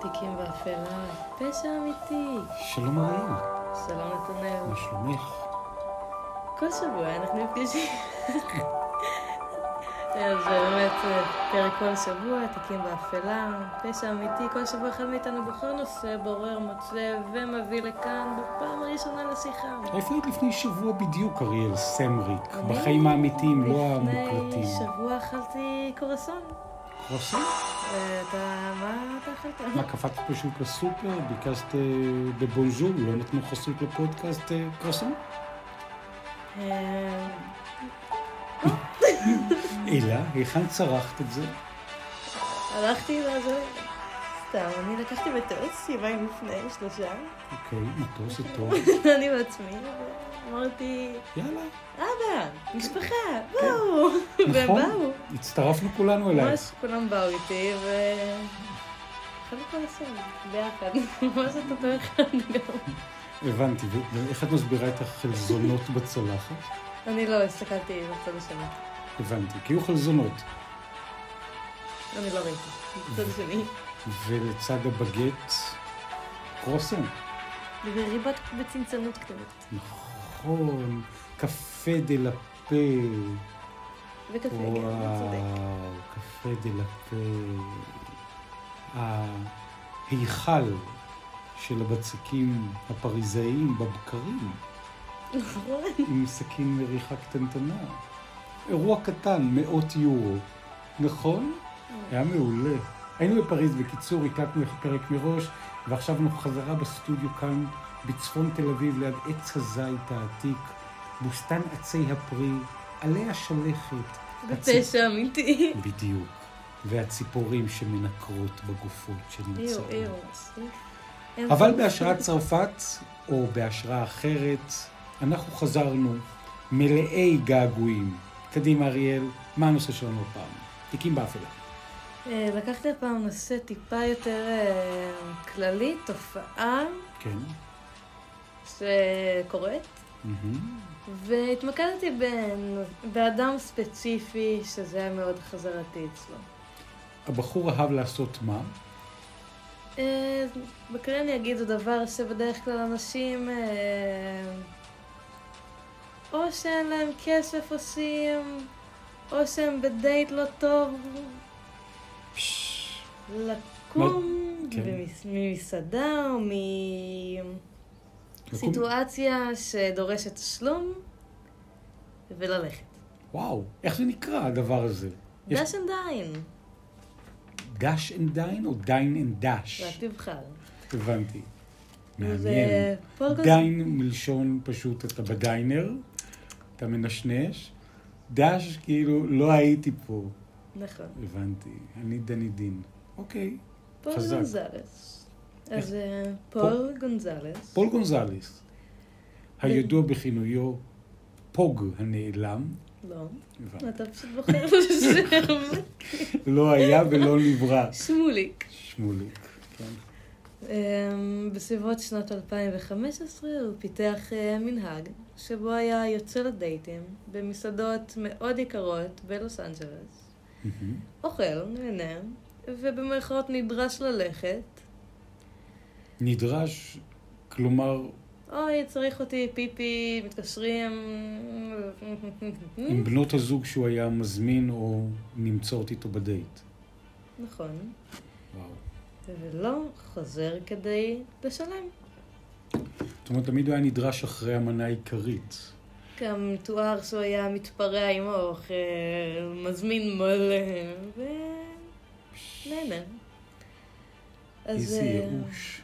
תיקים באפלה, פשע אמיתי. שלום אריאל, שלום נתנאל. מה שלומך? כל שבוע אנחנו נפגשים. אז באמת פרק כל שבוע, תיקים באפלה, פשע אמיתי, כל שבוע אחד מאיתנו בכל נושא בורר, מוצא ומביא לכאן בפעם הראשונה לשיחה. איפה היית לפני שבוע בדיוק, אריאל סמריק? בחיים האמיתיים, לא המוקלטים. לפני שבוע אכלתי קורסון. קרוסון? ואתה, מה אתה אכלת? מה, קפצת פשוט לסופר? ביקשת אה, בבונז'ור? לא נתנו חסות לפודקאסט אה, קרוסון? אה, אלא, היכן צרכת את זה? הלכתי לזה, סתם, אני לקחתי מטוס יומיים לפני, שלושה, אוקיי, מטוס זה טוב. אני בעצמי, ואמרתי, יאללה. אבא, משפחה, בואו, והם נכון, באו, הצטרפנו כולנו אלייך. ממש כולם באו איתי, ו... אכלנו כל הסרט, ביחד, ממש את אותו אחד גם. הבנתי, ואיך את מסבירה את החלזונות בצלחת? אני לא הסתכלתי בצד השני, הבנתי, כי היו חלזונות. אני לא ראיתי, בצד השני. ולצד הבגט, קרוסון. וריבת בצנצנות קטנות, נכון, קפה דה לה פה. וקפה, כן, אתה צודק. קפה דה לה פה. ההיכל של הבצקים הפריזאיים בבקרים, נכון. עם סכין מריחה קטנטנה. אירוע קטן, מאות יורו. נכון? היה מעולה. היינו בפריז, בקיצור, הקלטנו לך פרק מראש, ועכשיו אנחנו חזרה בסטודיו כאן, בצפון תל אביב, ליד עץ הזית העתיק, בוסתן עצי הפרי, עלי השלכת. בפשע אמיתי. בדיוק. והציפורים שמנקרות בגופות איו, שנמצאות. איו. אין אבל. בהשראת צרפת, או בהשראה אחרת, אנחנו חזרנו מלאי געגועים. קדימה, אריאל, מה הנושא שלנו הפעם? תיקים באפלה. אה, לקחתי הפעם נושא טיפה יותר אה, כללי, תופעה כן. שקורית, מהמם. והתמקדתי באדם ספציפי שזה היה מאוד חזרתי אצלו. הבחור אהב לעשות מה? אה, בכלל אני אגיד, זה דבר שבדרך כלל אנשים אה, או שאין להם כסף עושים, או שהם בדייט לא טוב. לקום כן. ממסעדה או לקום- מסיטואציה שדורשת תשלום וללכת. וואו, איך זה נקרא הדבר הזה? dash and dine, dash and dine או dine and dash? רק תבחר. הבנתי. מעניין. dine מלשון פשוט אתה ב diner, אתה מנשנש. dash כאילו לא הייתי פה. נכון. הבנתי. אני דני דין. אוקיי. חזק. אז אה, פול גונזלס. פול גונזלס, הידוע בכינויו פוג הנעלם, לא. אתה פשוט בוחר שם. לא היה ולא נברא. שמוליק. שמוליק, כן. אמ, בסביבות שנת 2015 הוא פיתח אה, מנהג שבו היה יוצא לדייטים במסעדות מאוד יקרות בלוס אנג'לס. אוכל, נהנה, ובמירכאות נדרש ללכת. נדרש, כלומר, אוי, צריך אותי, פיפי, מתקשרים. עם בנות הזוג שהוא היה מזמין או נמצאות איתו בדייט. נכון. וואו. ולא חוזר כדי לשלם. זאת אומרת, תמיד הוא היה נדרש אחרי המנה העיקרית. גם תואר שהוא היה מתפרע עם אוכל, מזמין מלא, ונהנה. אז איזה אה, ייאוש.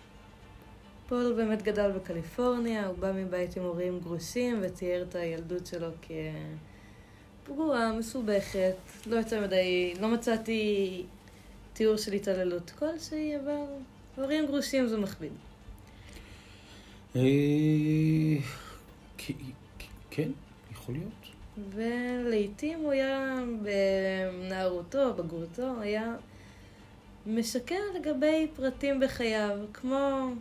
פול באמת גדל בקליפורניה, הוא בא מבית עם הורים גרושים וצייר את הילדות שלו כפגועה, מסובכת. לא יצא מדי, לא מצאתי תיאור של התעללות כלשהי, אבל הורים גרושים זה מכביד. אה, כן, יכול להיות. ולעיתים הוא היה בנערותו, בגרותו, היה משקר לגבי פרטים בחייו, כמו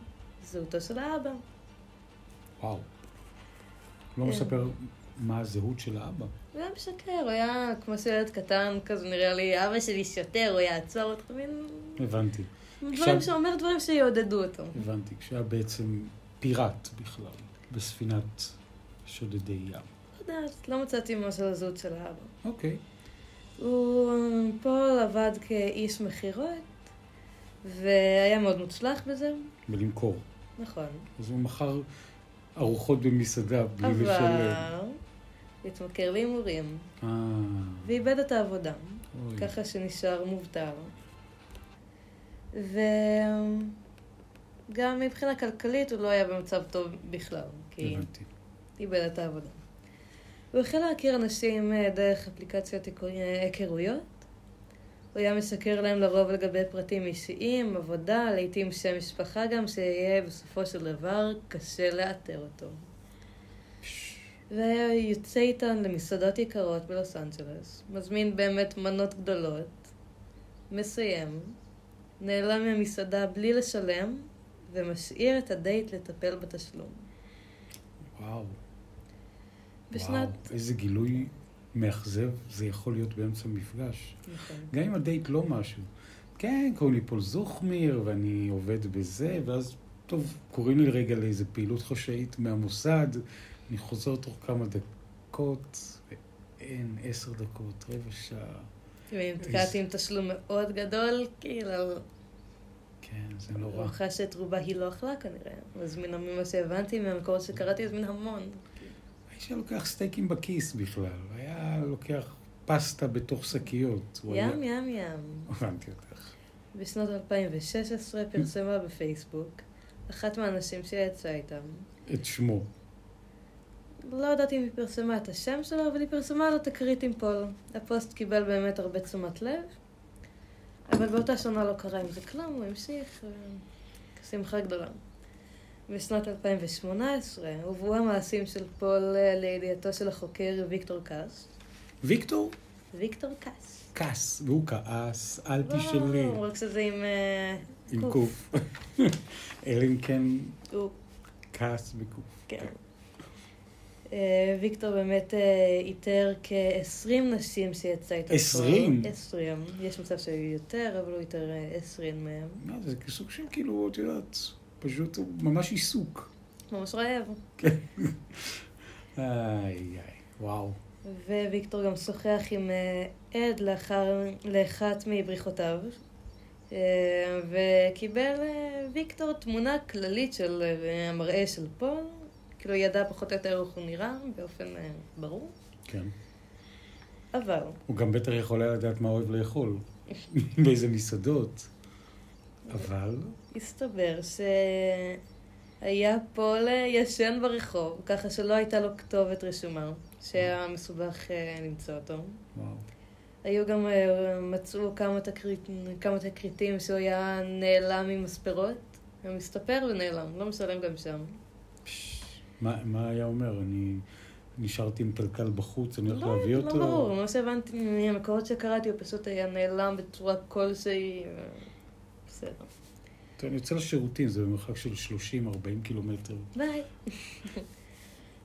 זהותו של האבא. וואו. לא כן. מספר מה הזהות של האבא. הוא היה משקר, הוא היה כמו שילד קטן, כזה נראה לי, אבא שלי שוטר, הוא יעצור אותך, מין... הבנתי. דברים שאומר דברים שיעודדו אותו. הבנתי. כשהיה בעצם פיראט בכלל, בספינת שודדי ים. לא יודעת, לא מצאתי משהו על הזהות של האבא. אוקיי. הוא פול עבד כאיש מכירות, והיה מאוד מוצלח בזה, ולמכור. נכון. אז הוא מכר ארוחות במסעדה בלי לשלם. אבל התמכר להימורים, אה, ואיבד את העבודה, אוי. ככה שנשאר מובטל. וגם מבחינה כלכלית הוא לא היה במצב טוב בכלל, כי הבנתי. איבד את העבודה. הוא החל להכיר אנשים אה, דרך אפליקציות היכר- היכרויות. הוא היה מסקר להם לרוב לגבי פרטים אישיים, עבודה, לעיתים שם משפחה גם, שיהיה בסופו של דבר קשה לאתר אותו. והיה יוצא איתן למסעדות יקרות בלוס אנג'לס, מזמין באמת מנות גדולות, מסיים, נעלם מהמסעדה בלי לשלם, ומשאיר את הדייט לטפל בתשלום. וואו. בשנת... וואו, איזה גילוי מאכזב זה יכול להיות באמצע מפגש. נכון. גם אם הדייט לא משהו. כן, קוראים לי פול זוכמיר, ואני עובד בזה, ואז, טוב, קוראים לי רגע לאיזה פעילות חשאית מהמוסד, אני חוזר תוך כמה דקות, ואין, עשר דקות, רבע שעה. ואם נתקעתי עם תשלום מאוד גדול, כאילו, כן, זה נורא. חש את רובה היא לא אכלה כנראה. אז מן, ממה שהבנתי מהמקורות שקראתי, אז מן המון. האיש היה לוקח סטייקים בכיס בכלל, היה לוקח פסטה בתוך שקיות. הוא ים, היה- ים, ים. הבנתי אותך. בשנת 2016 פרסמה בפייסבוק אחת מהאנשים שיצאה איתם. את שמו. לא יודעת אם היא פרסמה את השם שלו, אבל היא פרסמה לו תקרית עם פול. הפוסט קיבל באמת הרבה תשומת לב, אבל באותה שנה לא קרה עם זה כלום, הוא המשיך, אה, כשמחה גדולה. בשנת 2018 הובאו המעשים של פול אה, לידיעתו של החוקר ויקטור קאס. ויקטור ויקטור קאס. כעס, והוא כעס, אל לא, תשאלי. רק שזה עם... אה, עם קוף. אלא אם כן הוא כעס בקוף. כן. אה, ויקטור באמת איתר כ-20 נשים שיצא איתו. 20? 20. יש מצב שהיו יותר, אבל הוא איתר אה, 20 מהם. מה, זה סוג של כאילו, את יודעת, פשוט הוא ממש עיסוק. ממש רעב. איי, איי, וואו. וויקטור גם שוחח עם אה, עד לאחר, לאחת מבריחותיו, אה, וקיבל אה, ויקטור תמונה כללית של אה, המראה של פול, כאילו ידע פחות או יותר איך הוא נראה, באופן אה, ברור, כן. אבל הוא גם בטח יכול היה לדעת מה אוהב לאכול. באיזה מסעדות. אבל, הסתבר שהיה פול ישן ברחוב, ככה שלא הייתה לו כתובת רשומה, שהיה מסובך אה, למצוא אותו. וואו. היו גם, אה, מצאו כמה, תקריט, כמה תקריטים שהוא היה נעלם ממספרות, הוא מסתפר ונעלם, לא משלם גם שם. מה, מה היה אומר? אני נשארתי עם קלקל בחוץ, אני הולך לא, להביא לא אותו? ברור, מה שהבנתי מהמקורות שקראתי, הוא פשוט היה נעלם בצורה כלשהי, בסדר. אני יוצא לשירותים, זה במרחק של 30-40 קילומטר. ביי.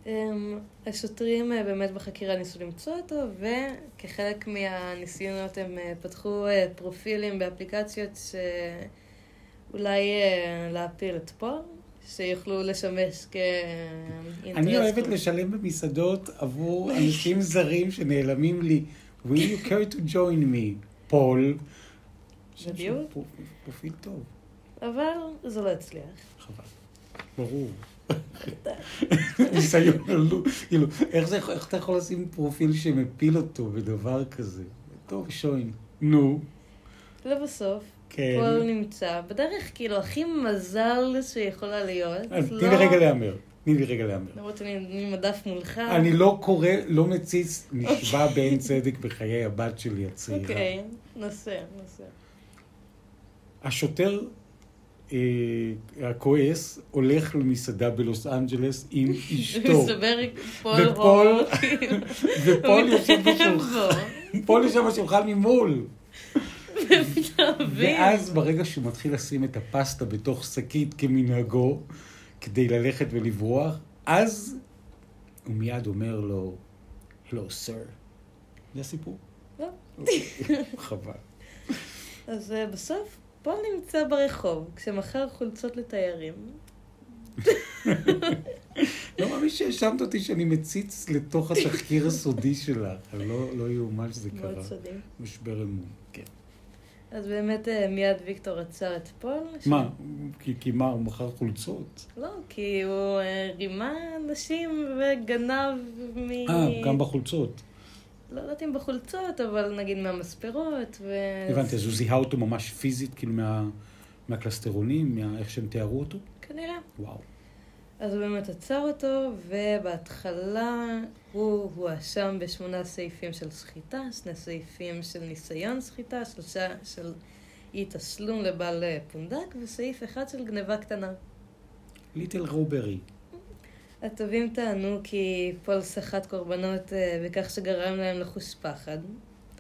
אמ, השוטרים אה, באמת בחקירה ניסו למצוא אותו, וכחלק מהניסיונות הם אה, פתחו אה, פרופילים באפליקציות שאולי להפיל את פול, שיוכלו לשמש כאינטרס. אני אוהבת. לשלם במסעדות עבור אנשים זרים שנעלמים לי. will you care to join me, פול. בדיוק. פרופיל טוב, אבל זה לא הצליח. חבל. ברור. ניסיון עלוב, כאילו, איך אתה יכול לשים פרופיל שמפיל אותו בדבר כזה? טוב, שוין. נו, לבסוף, כן. פול נמצא בדרך כאילו הכי מזל שיכולה להיות. לא- תני לי רגע להמר. תני לי רגע להמר. למרות שאני אני עם דף מולך. אני לא קורא, לא מציץ, נשבע בהן צדק בחיי הבת שלי הצעירה. אוקיי, נסה, נסה. השוטר אה, הכועס הולך למסעדה בלוס אנג'לס עם אשתו. מסתבר פול כאילו, ופול הוא יושב בשולחן, בו, פול יושב בשולחן ממול. ואז ברגע שהוא מתחיל לשים את הפסטה בתוך שקית כמנהגו, כדי ללכת ולברוח, אז הוא מיד אומר לו, הלו, סר. זה הסיפור? לא. אוקיי, חבל. אז אה, בסוף פול נמצא ברחוב כשמכר חולצות לתיירים. לא מאמין שהאשמת אותי שאני מציץ לתוך התחקיר הסודי שלך. לא, לא יאומן שזה מאוד קרה. סודי. משבר אמון. כן. אז באמת אה, מיד ויקטור עצר את פול. מה? כי, כי מה, הוא מכר חולצות? לא, כי הוא אה, רימה נשים וגנב מ... אה, גם בחולצות. לא יודעת אם בחולצות, אבל נגיד מהמספרות, ו... הבנתי, אז הוא זיהה אותו ממש פיזית, כאילו מה, מהקלסטרונים, מה, איך שהם תיארו אותו? כנראה. וואו. אז הוא באמת עצר אותו, ובהתחלה הוא הואשם בשמונה סעיפים של סחיטה, שני סעיפים של ניסיון סחיטה, שלושה של אי תשלום לבעל פונדק, וסעיף אחד של גניבה קטנה. Little robbery. התובעים טענו כי פול סחט קורבנות אה, בכך שגרם להם לחוש פחד,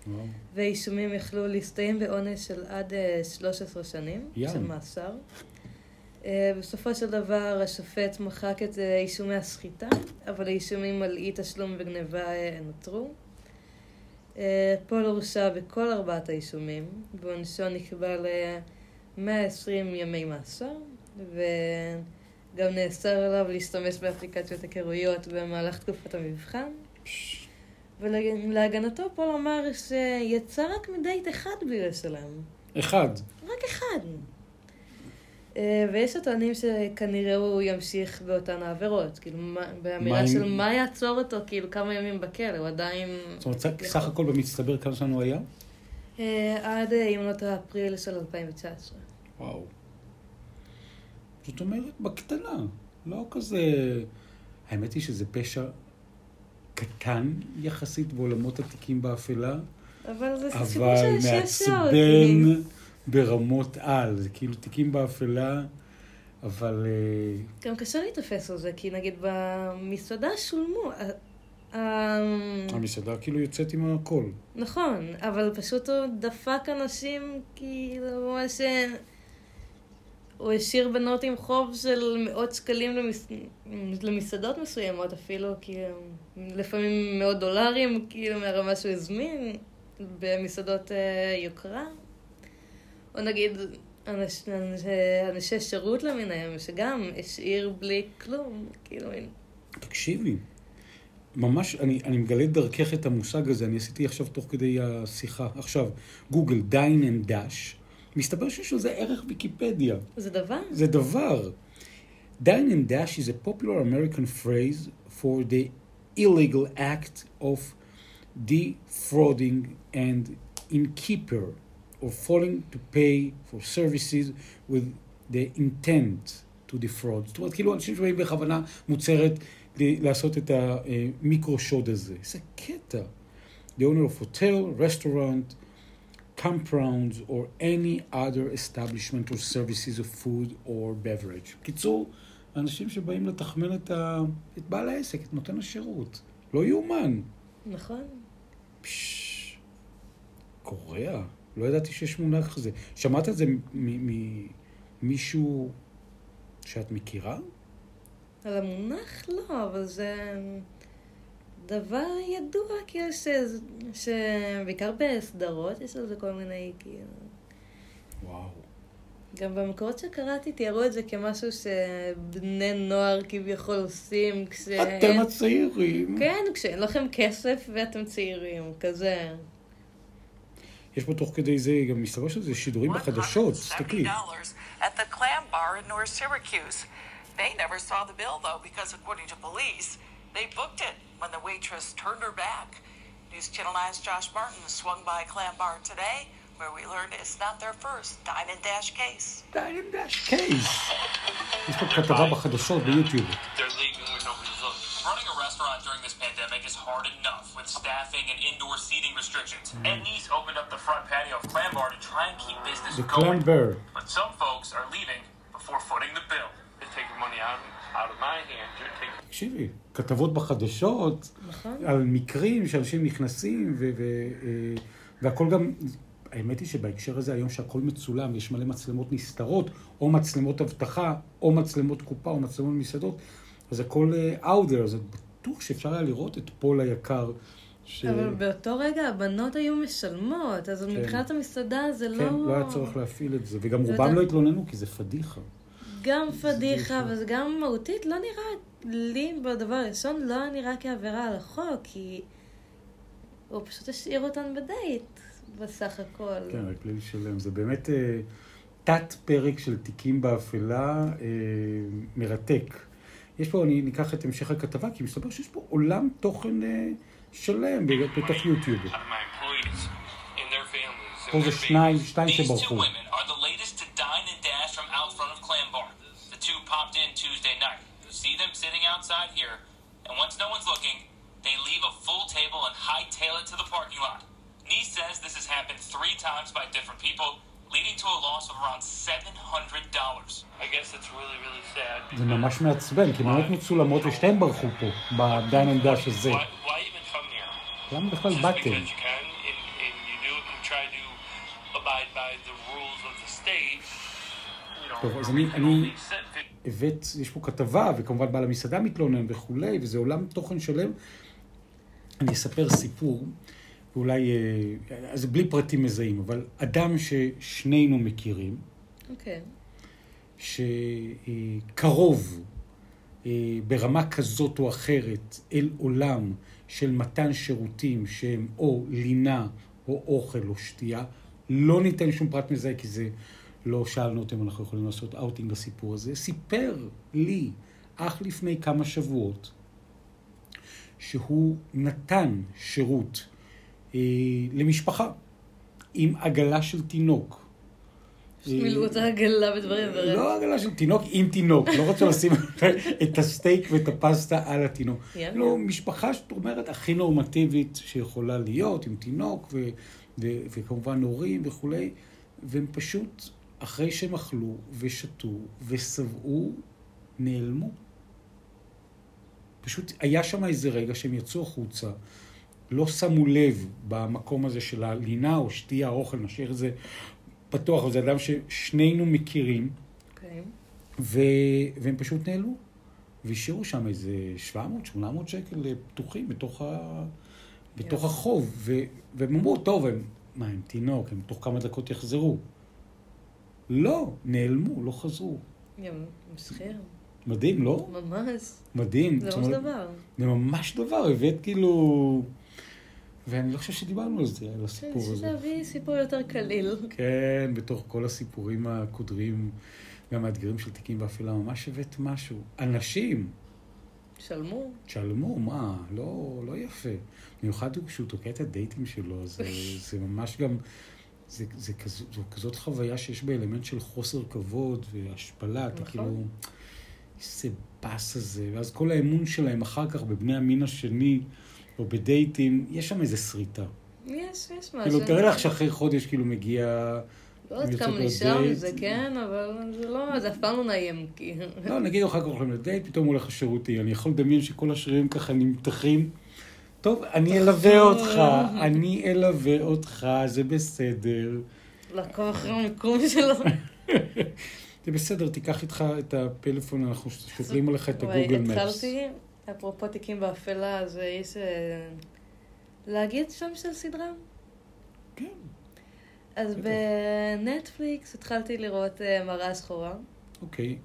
וואו. והאישומים יכלו להסתיים בעונש של עד אה, 13 שנים ים. של מאסר. אה, בסופו של דבר השופט מחק את אה, אישומי הסחיטה, אבל האישומים על אי תשלום וגניבה אה, נותרו. אה, פול הורשע בכל ארבעת האישומים, ועונשו נקבע ל-120 ימי מאסר, וגם נאסר עליו להשתמש באפליקציות היכרויות במהלך תקופת המבחן. ולהגנתו פול אמר שיצא רק מדייט אחד בלי לשלם. אחד. רק אחד. אה, ויש הטוענים שכנראה הוא ימשיך באותן העבירות. כאילו, מה- מה באמירה אם- של מה יעצור אותו, כאילו, כמה ימים בכלא, הוא עדיין... זאת אומרת, סך הכל במצטבר כמה שנה הוא היה? אה, עד, אה, אם לא טועה, אפריל של 2019. וואו. זאת אומרת, בקטנה. לא כזה... האמת היא שזה פשע קטן יחסית בעולמות התיקים באפלה, אבל זה סיפור אבל של שש שעות. מעצבן ברמות על. זה כאילו תיקים באפלה, אבל... אה, גם קשה להתאפס על זה, כי נגיד במסעדה שולמו. ה- ה- המסעדה כאילו יוצאת עם הכל. נכון, אבל פשוט הוא דפק אנשים, כאילו, ממש... הוא השאיר בנות עם חוב של מאות שקלים למס... למסעדות מסוימות אפילו, כאילו, לפעמים מאות דולרים, כאילו, מהרמה שהוא הזמין, במסעדות אה, יוקרה. או נגיד, אנש... אנש... אנשי שירות למיניהם, שגם השאיר בלי כלום, כאילו, תקשיבי, ממש, אני, אני מגלה דרכך את המושג הזה, אני עשיתי עכשיו תוך כדי השיחה. עכשיו, גוגל, dine and dash, מסתבר שיש לזה ערך ויקיפדיה. זה דבר. זה דבר. Dine and dash is a popular American phrase for the illegal act of defrauding and innkeeper or failing to pay for services with the intent to defraud. זאת אומרת, כאילו אנשים שבאים בכוונה מוצהרת לעשות את המיקרו-שוד הזה. זה קטע. The owner of hotel, restaurant, campgrounds or any other establishment or services of food or beverage. קיצור, אנשים שבאים לתחמן את, ה... את בעל העסק, את נותן השירות. לא יאומן. נכון. פשש, קוריאה. לא ידעתי שיש מונח כזה. שמעת את זה ממישהו שאת מכירה? על המונח לא, אבל זה דבר ידוע, כאילו ש... שבעיקר בסדרות יש על זה כל מיני, כאילו... וואו. גם במקורות שקראתי תיארו את זה כמשהו שבני נוער כביכול עושים כש... אתם הצעירים. כן, כשאין לכם כסף ואתם צעירים, כזה. יש פה תוך כדי זה, גם מסתבר שזה שידורים בחדשות, תסתכלי. $170 at the Clam Bar in North Syracuse. They never saw the bill, though, because according to police, they booked it when the waitress turned her back. News Channel 9's Josh Martin swung by Clam Bar today, where we learned it's not their first dine and dash case. קייס. יש פה כתבה בחדשות ביוטיוב. They're leaving with no result. Running a restaurant during this pandemic is hard enough with staffing and indoor seating restrictions. Edney's opened up the front patio of Clam Bar to try and keep business The going. Clam Bar. But some folks are leaving before footing the bill. They're taking money out, out of my hands. You're taking תקשיבי, כתבות בחדשות נכון? על מקרים שאנשים נכנסים ו- ו- אה, והכל גם... האמת היא שבהקשר הזה היום שהכל מצולם, יש מלא מצלמות נסתרות, או מצלמות אבטחה, או מצלמות קופה, או מצלמות מסעדות, אז הכל אה, out there, אז בטוח שאפשר היה לראות את פול היקר ש... אבל באותו רגע הבנות היו משלמות, אז מבחינת המסעדה זה לא... כן, לא היה צורך להפעיל את זה, וגם רובם אתה- לא התלוננו כי זה פדיחה. גם פדיחה, זה- וזה גם מהותית, לא נראה לי בדבר הראשון, לא נראה כעבירה על החוק, כי הוא פשוט השאיר אותן בדייט, בסך הכל. כן, רק בלי לשלם. זה באמת אה, תת-פרק של תיקים באפלה אה, מרתק. יש פה, אני ניקח את המשך הכתבה, כי מסתבר שיש פה עולם תוכן אה, שלם בתוך יוטיוב. פה זה שניים. שתיים שברחו. once no one's looking, they leave a full table and hightail it to the parking lot. Nee says this has happened three times by different people, leading to a loss of around $700. I guess it's really, really sad. זה ממש מעצבן, כי באמת מצולמות ושתיהם ברחו פה, בדיין אנד דש הזה. Why, why even come here? למה בכלל Just באתם? because you can, and, and you do it and try to abide by the rules of the state. You know, טוב, אז where אני- we can אני- only set fif- הבאת, יש פה כתבה, וכמובן בעל המסעדה מתלונן וכולי, וזה עולם תוכן שלם. אני אספר סיפור, ואולי, אה, אז בלי פרטים מזהים, אבל אדם ששנינו מכירים, אוקיי. שקרוב אה, ברמה כזאת או אחרת אל עולם של מתן שירותים שהם או לינה או אוכל או שתייה, לא ניתן שום פרט מזהה כי זה לא שאלנו אותם, אנחנו יכולים לעשות אאוטינג לסיפור הזה, סיפר לי אך לפני כמה שבועות שהוא נתן שירות אה, למשפחה עם עגלה של תינוק. מילאו את העגלה בדברים ורק. לא עגלה של תינוק עם תינוק, לא רוצה לשים את הסטייק ואת הפסטה על התינוק. לא, משפחה שאת אומרת הכי נורמטיבית שיכולה להיות, עם תינוק, וכמובן הורים וכולי, והם פשוט, אחרי שהם אכלו ושתו ושבעו, נעלמו. פשוט היה שם איזה רגע שהם יצאו החוצה, לא שמו לב במקום הזה של הלינה או שתייה, אוכל, נשאיר את זה פתוח, אבל זה אדם ששנינו מכירים, אוקיי. ו... והם פשוט נעלמו. והשאירו שם איזה 700-800 שקל פתוחים בתוך, ה... בתוך יואו. החוב. ו... והם אמרו, טוב, הם... מה, הם תינוק, הם תוך כמה דקות יחזרו. לא, נעלמו, לא חזרו. גם מסחיר. מדהים, לא? ממש. מדהים. זה ממש דבר. זה ממש דבר, הבאת כאילו... ואני לא חושב שדיברנו על זה, על הסיפור שזה הזה. להביא סיפור יותר קליל. כן, בתוך כל הסיפורים הקודרים, גם האתגרים של תיקים באפלה, ממש הבאת משהו. אנשים, שלמו. תשלמו, מה, לא, לא יפה. במיוחד כשהוא תוקע את הדייטים שלו, זה, זה ממש גם, זה, זה כזו, זו כזאת חוויה שיש בה אלמנט של חוסר כבוד והשפלה, אתה נכון. כאילו, איזה באס הזה, ואז כל האמון שלהם אחר כך בבני המין השני, או בדייטים, יש שם איזה שריטה. יש, יש משהו. כאילו, תארי לך שאחרי חודש כאילו מגיע... לא יודעת כמה נשאר. מזה, כן, אבל זה לא, זה אף פעם לא נעים, כי... לא, נגיד אחר כך הולכים לדייט, פתאום הולך לשירותי. אני יכול לדמיין שכל השרירים ככה נמתחים. טוב, אני אלווה אותך, אני אלווה אותך, זה בסדר. לעקוב אחרי המיקום שלו. זה בסדר, תיקח איתך את הפלאפון, אנחנו שותלים עליך את הגוגל מפס. התחלתי, אפרופו תיקים באפלה, אז יש... אה, להגיד שם של סדרה? כן. אז. בנטפליקס התחלתי לראות אה, מראה שחורה. אוקיי.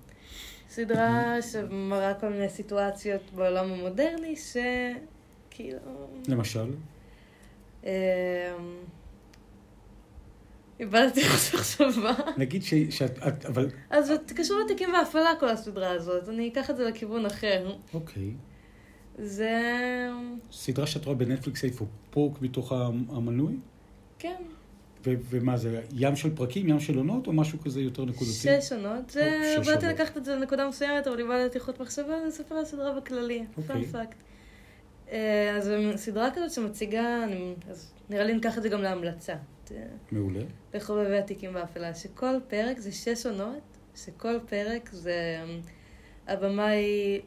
סדרה שמראה כל מיני סיטואציות בעולם המודרני, שכאילו... למשל, אה, איבדתי חוש מחשבה. נגיד ש- שאת, את- אבל, אז זה קשור לתיקים בהפעלה כל הסדרה הזאת, אני אקח את זה לכיוון אחר. אוקיי. זה... סדרה שאת רואה בנטפליקס איפה? פה מתוך המנוי? כן, ו- ומה זה, ים של פרקים, ים של עונות, או משהו כזה יותר נקודתי? שש עונות. זה... באתי. לקחת את זה לנקודה מסוימת, אבל איבדתי חוט מחשבה, אספר על הסדרה בכללי. אוקיי. פאנפקט. אז זו סדרה כזאת שמציגה, אני- אז נראה לי ניקח את זה גם להמלצה. אה, מעולה. לחובבי התיקים באפלה, שכל פרק זה שש עונות, שכל פרק זה... הבמאי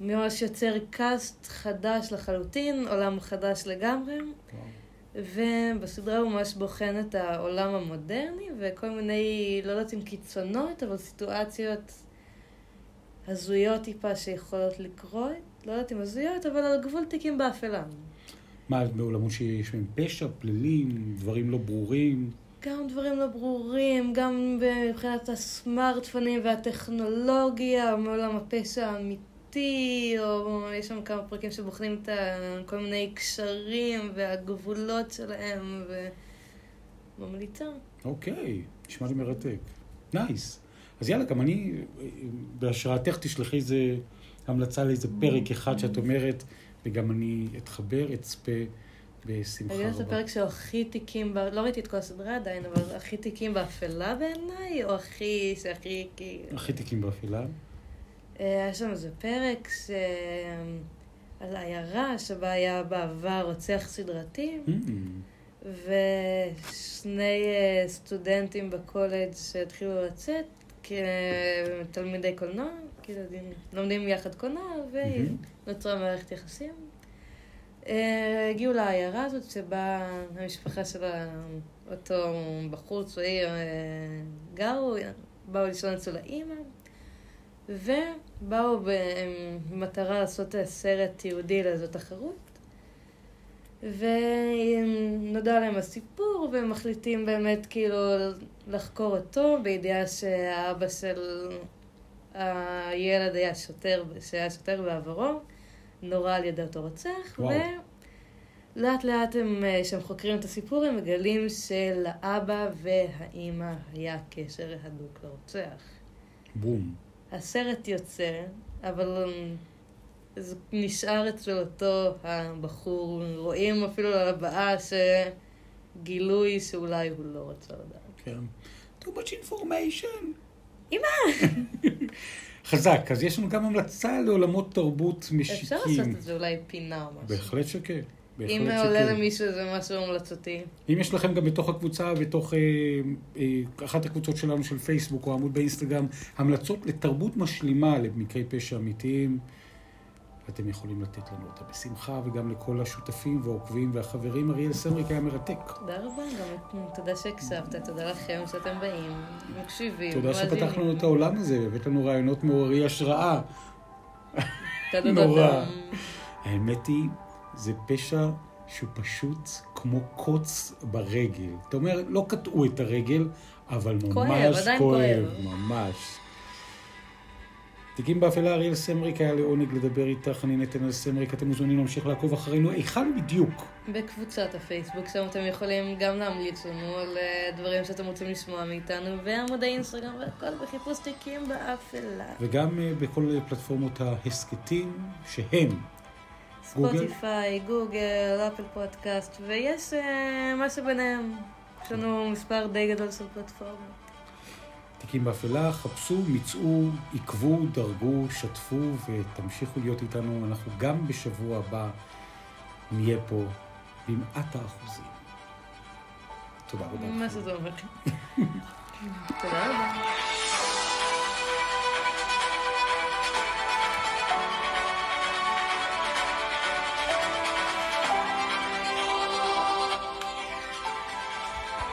ממש יוצר קאסט חדש לחלוטין, עולם חדש לגמרי, ובסדרה הוא ממש בוחן את העולם המודרני, וכל מיני, לא יודעת אם קיצונות, אבל סיטואציות הזויות טיפה שיכולות לקרות, לא יודעת אם הזויות, אבל על גבול תיקים באפלה. מה, בעולמות שיש בהם פשע, פלילים, דברים לא ברורים? גם דברים לא ברורים, גם מבחינת הסמארטפונים והטכנולוגיה, מעולם הפשע האמיתי, או יש שם כמה פרקים שבוחנים את כל מיני קשרים והגבולות שלהם, וממליצה. אוקיי, נשמע לי מרתק. נייס. אז יאללה, גם אני, בהשראתך תשלחי איזה המלצה לאיזה פרק אחד שאת אומרת, וגם אני אתחבר, אצפה בשמחה אני יודעת את רבה. הפרק שהוא הכי תיקים. לא ראיתי את כל הסדרה עדיין, אבל הכי תיקים באפלה בעיניי, או הכי, שהכי. הכי תיקים באפלה. אה, היה שם איזה פרק ש... על עיירה שבה היה בעבר רוצח סדרתי, Mm, ושני אה, סטודנטים בקולג' שהתחילו לצאת כתלמידי קולנוע, כאילו לומדים יחד קולנוע, ונוצרה מערכת יחסים. אה, הגיעו לעיירה הזאת שבה המשפחה של אותו בחור צעיר אה, גרו, באו לישון אצל האימא, ובאו במטרה לעשות סרט תיעודי לאיזו תחרות. ונודע להם הסיפור, והם מחליטים באמת כאילו לחקור אותו, בידיעה שהאבא של הילד היה שוטר, שהיה שוטר בעברו, נורה על ידי אותו רוצח. ולאט לאט הם, אה, כשהם חוקרים את הסיפור, הם מגלים שלאבא והאימא היה קשר הדוק לרוצח. בום. הסרט יוצא, אבל אמ, זה נשאר אצל אותו הבחור. רואים אפילו על הבעה שגילוי שאולי הוא לא רצה לדעת. כן. too much information. אמא! חזק, אז יש לנו גם המלצה לעולמות תרבות משיקים. אפשר לעשות את זה אולי פינה או משהו. בהחלט שכן. אם. עולה למישהו איזה משהו המלצתי. אם יש לכם גם בתוך הקבוצה, בתוך אה, אה, אחת הקבוצות שלנו של פייסבוק או עמוד באינסטגרם, המלצות לתרבות משלימה למקרי פשע אמיתיים, אתם יכולים לתת לנו אותה בשמחה, וגם לכל השותפים והעוקבים והחברים. אריאל סמריק היה מרתק. תודה רבה, גם תודה שהקשבת, תודה לכם שאתם באים, מקשיבים, תודה לנו את העולם הזה, והבאת לנו רעיונות מעוררי השראה. נורא. האמת היא, זה פשע שהוא פשוט כמו קוץ ברגל. אתה אומר, לא קטעו את הרגל, אבל ממש כואב, כואב. ממש. תיקים באפלה, אריאל סמריק, היה לעונג לדבר איתך, אני נתנאל סמריק, אתם מוזמנים להמשיך לעקוב אחרינו. היכן בדיוק? בקבוצת הפייסבוק, שם אתם יכולים גם להמליץ לנו על אה, דברים שאתם רוצים לשמוע מאיתנו, ועמוד האינסטגרם והכל בחיפוש תיקים באפלה. וגם אה, בכל פלטפורמות ההסכתים, שהן גוגל? ספוטיפיי, גוגל, אפל פודקאסט, ויש אה, מה שביניהם. יש לנו מספר די גדול של פלטפורמות. תיקים באפלה, חפשו, מצאו, עקבו, דרגו, שתפו ותמשיכו להיות איתנו. אנחנו גם בשבוע הבא נהיה פה במעט האחוזים. תודה רבה. מה שזה אומר. תודה רבה.